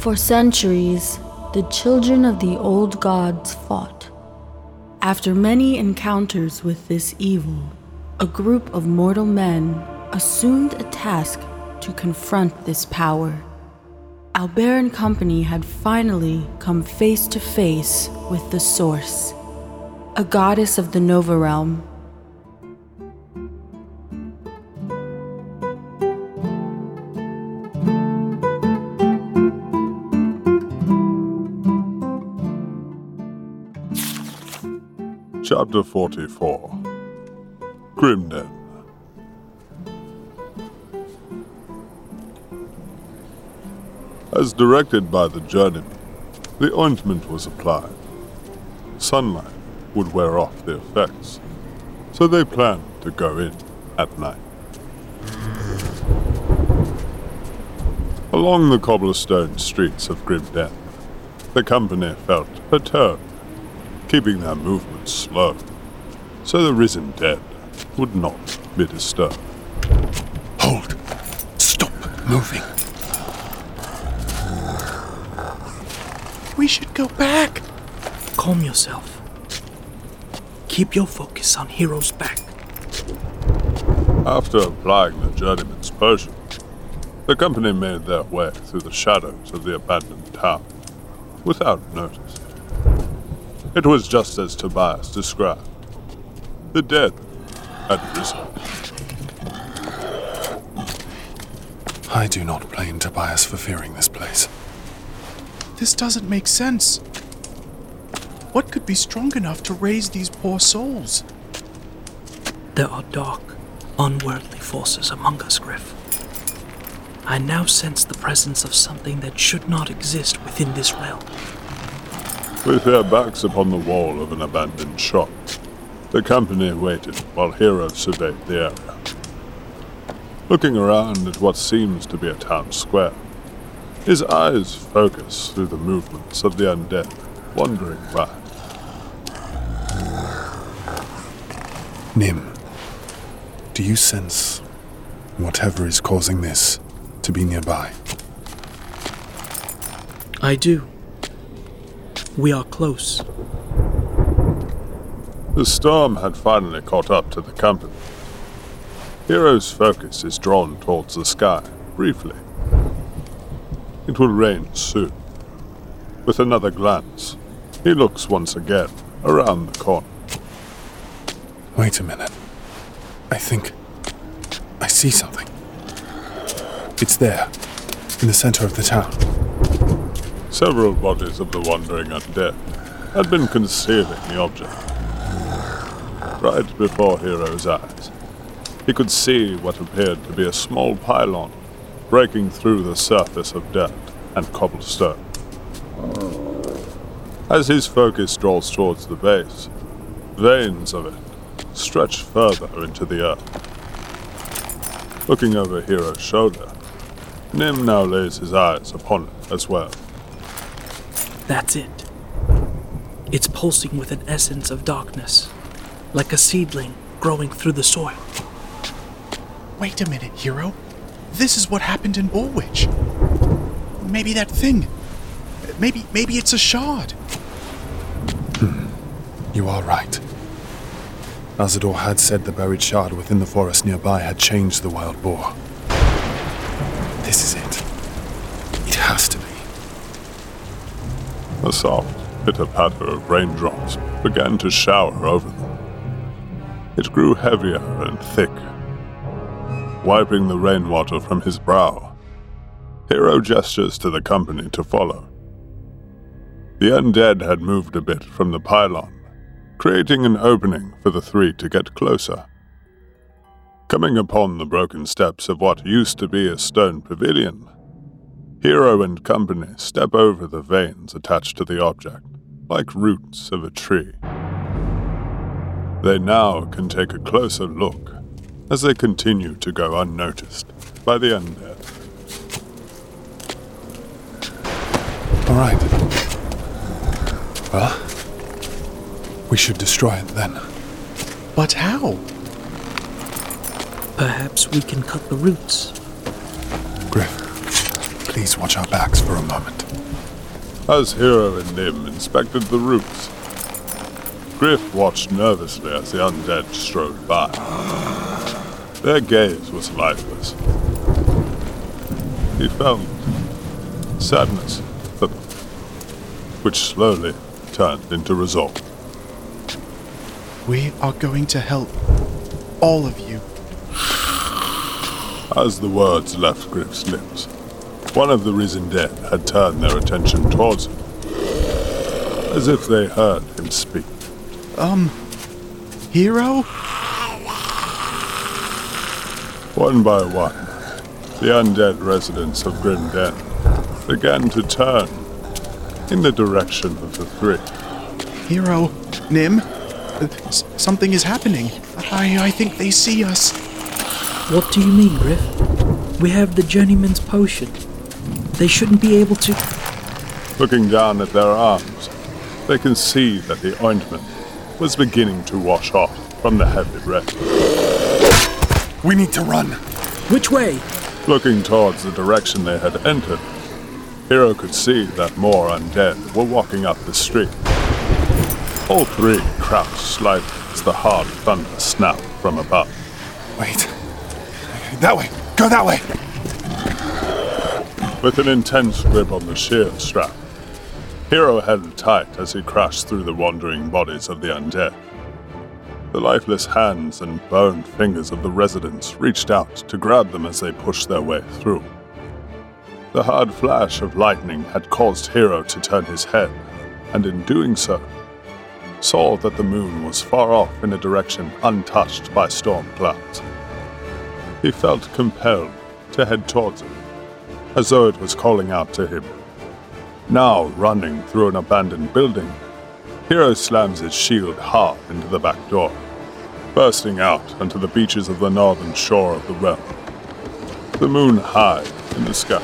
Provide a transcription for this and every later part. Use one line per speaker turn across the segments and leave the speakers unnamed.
For centuries, the children of the old gods fought. After many encounters with this evil, a group of mortal men assumed a task to confront this power. Albert and company had finally come face to face with the source, a goddess of the Nova realm.
Chapter 44 Grimden As directed by the journeyman, the ointment was applied. Sunlight would wear off the effects, so they planned to go in at night. Along the cobblestone streets of Grimden, the company felt perturbed, keeping their movements slow, so the risen dead would not be disturbed.
Hold! Stop moving!
We should go back.
Calm yourself. Keep your focus on Hero's back.
After applying the journeyman's potion, the company made their way through the shadows of the abandoned town without notice. It was just as Tobias described. The dead had risen.
I do not blame Tobias for fearing this place.
This doesn't make sense. What could be strong enough to raise these poor souls?
There are dark, unworldly forces among us, Griff. I now sense the presence of something that should not exist within this realm.
With their backs upon the wall of an abandoned shop, the company waited while Hero surveyed the area. Looking around at what seems to be a town square, his eyes focus through the movements of the undead, wandering by.
Nim, do you sense whatever is causing this to be nearby?
I do. We are close.
The storm had finally caught up to the company. Hero's focus is drawn towards the sky, briefly. It will rain soon. With another glance, he looks once again around the corner.
Wait a minute. I think. I see something. It's there, in the center of the town.
Several bodies of the wandering undead had been concealing the object. Right before Hero's eyes, he could see what appeared to be a small pylon breaking through the surface of dirt and cobblestone. As his focus draws towards the base, veins of it stretch further into the earth. Looking over Hero's shoulder, Nim now lays his eyes upon it as well.
That's it. It's pulsing with an essence of darkness, like a seedling growing through the soil.
Wait a minute, hero. This is what happened in Woolwich. Maybe that thing. Maybe maybe it's a shard. Hmm.
You are right. Azador had said the buried shard within the forest nearby had changed the wild boar. This is it. It has to
A soft pitter patter of raindrops began to shower over them. It grew heavier and thick. Wiping the rainwater from his brow, Hero gestures to the company to follow. The undead had moved a bit from the pylon, creating an opening for the three to get closer. Coming upon the broken steps of what used to be a stone pavilion, Hero and company step over the veins attached to the object, like roots of a tree. They now can take a closer look as they continue to go unnoticed by the undead.
All right. Well, we should destroy it then.
But how?
Perhaps we can cut the roots.
Griff, Please watch our backs for a moment.
As Hero and Nim inspected the roofs, Griff watched nervously as the undead strode by. Their gaze was lifeless. He felt sadness for them, which slowly turned into resolve.
We are going to help all of you.
As the words left Griff's lips, one of the risen dead had turned their attention towards him, as if they heard him speak.
Um, Hero?
One by one, the undead residents of Grimden began to turn in the direction of the three.
Hero? Nim? Uh, s- something is happening. I, I think they see us.
What do you mean, Griff? We have the journeyman's potion. They shouldn't be able to.
Looking down at their arms, they can see that the ointment was beginning to wash off from the heavy red.
We need to run.
Which way?
Looking towards the direction they had entered, Hero could see that more undead were walking up the street. All three crouched slightly as the hard thunder snapped from above.
Wait. That way. Go that way.
With an intense grip on the shield strap, Hero held tight as he crashed through the wandering bodies of the undead. The lifeless hands and boned fingers of the residents reached out to grab them as they pushed their way through. The hard flash of lightning had caused Hero to turn his head, and in doing so, saw that the moon was far off in a direction untouched by storm clouds. He felt compelled to head towards it, as though it was calling out to him. Now running through an abandoned building, Hero slams his shield hard into the back door, bursting out onto the beaches of the northern shore of the realm. The moon high in the sky.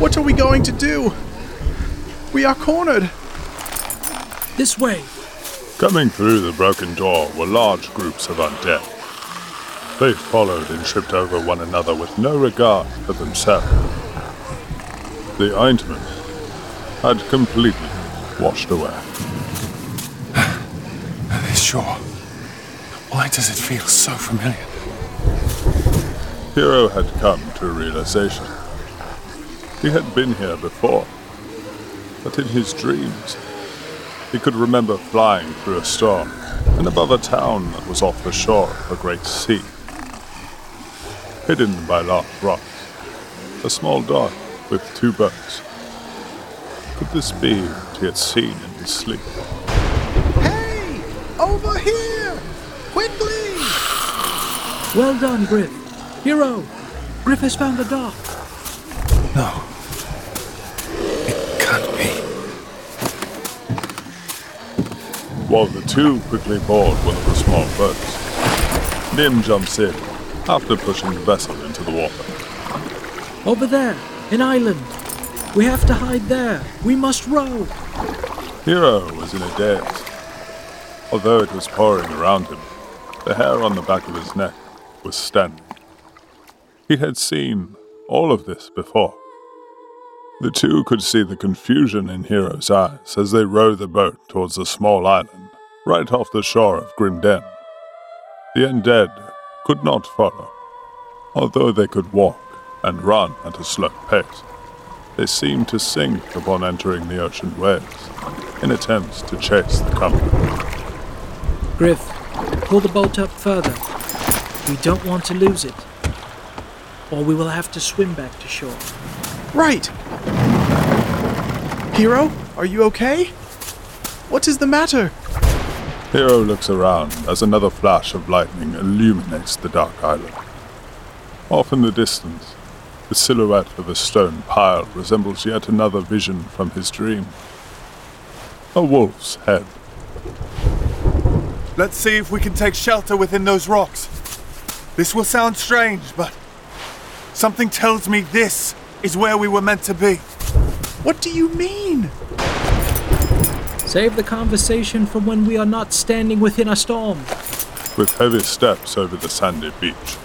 What are we going to do? We are cornered.
This way.
Coming through the broken door were large groups of undead. They followed and tripped over one another with no regard for themselves. The ointment had completely washed away.
This shore. Why does it feel so familiar?
Hero had come to a realization. He had been here before, but in his dreams, he could remember flying through a storm and above a town that was off the shore of a great sea. Hidden by large rocks, a small dot with two birds. Could this be what he had seen in his sleep?
Hey! Over here! Quickly!
Well done, Griff. Hero! Griff has found the dock.
No. It can't be.
While the two quickly board one of the small boats, Nim jumps in after pushing the vessel into the water.
Over there, an island. We have to hide there. We must row.
Hero was in a daze. Although it was pouring around him, the hair on the back of his neck was standing. He had seen all of this before. The two could see the confusion in Hero's eyes as they rowed the boat towards a small island right off the shore of Grimden. The undead could not follow, although they could walk and run at a slow pace. They seemed to sink upon entering the ocean waves in attempts to chase the company.
Griff, pull the boat up further. We don't want to lose it. Or we will have to swim back to shore.
Right! Hero, are you okay? What is the matter?
Hero looks around as another flash of lightning illuminates the dark island. Off in the distance, the silhouette of a stone pile resembles yet another vision from his dream. A wolf's head.
Let's see if we can take shelter within those rocks. This will sound strange, but something tells me this is where we were meant to be.
What do you mean?
Save the conversation for when we are not standing within a storm.
with heavy steps over the sandy beach.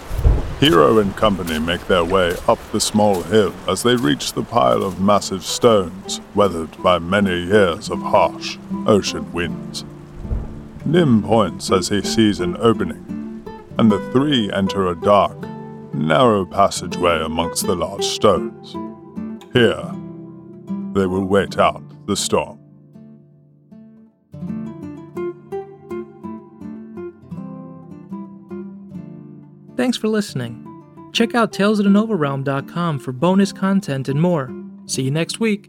Hero and company make their way up the small hill as they reach the pile of massive stones weathered by many years of harsh ocean winds. Nim points as he sees an opening, and the three enter a dark, narrow passageway amongst the large stones. Here, they will wait out the storm.
Thanks for listening. Check out talesofthenovarealm.com for bonus content and more. See you next week.